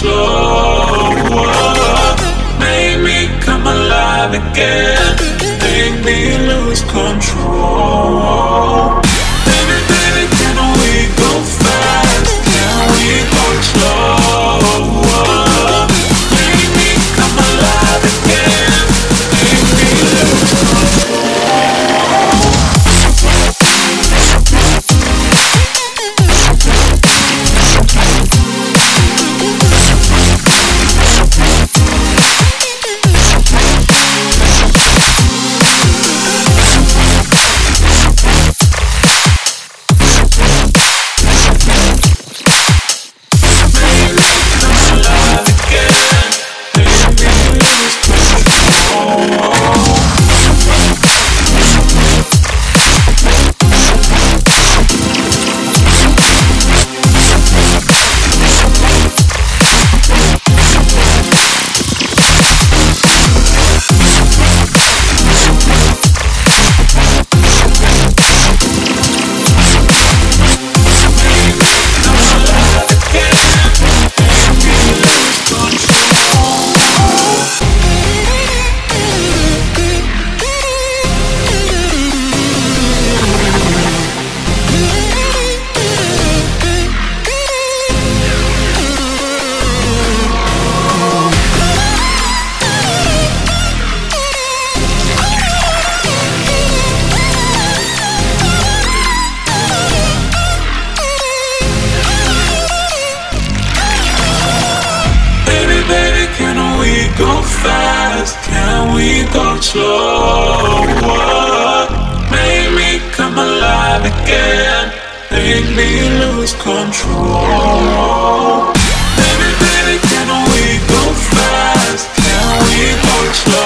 slow. Make me come alive again. Make me lose control. make me lose control. Baby, baby, can we go fast? Can we go slow?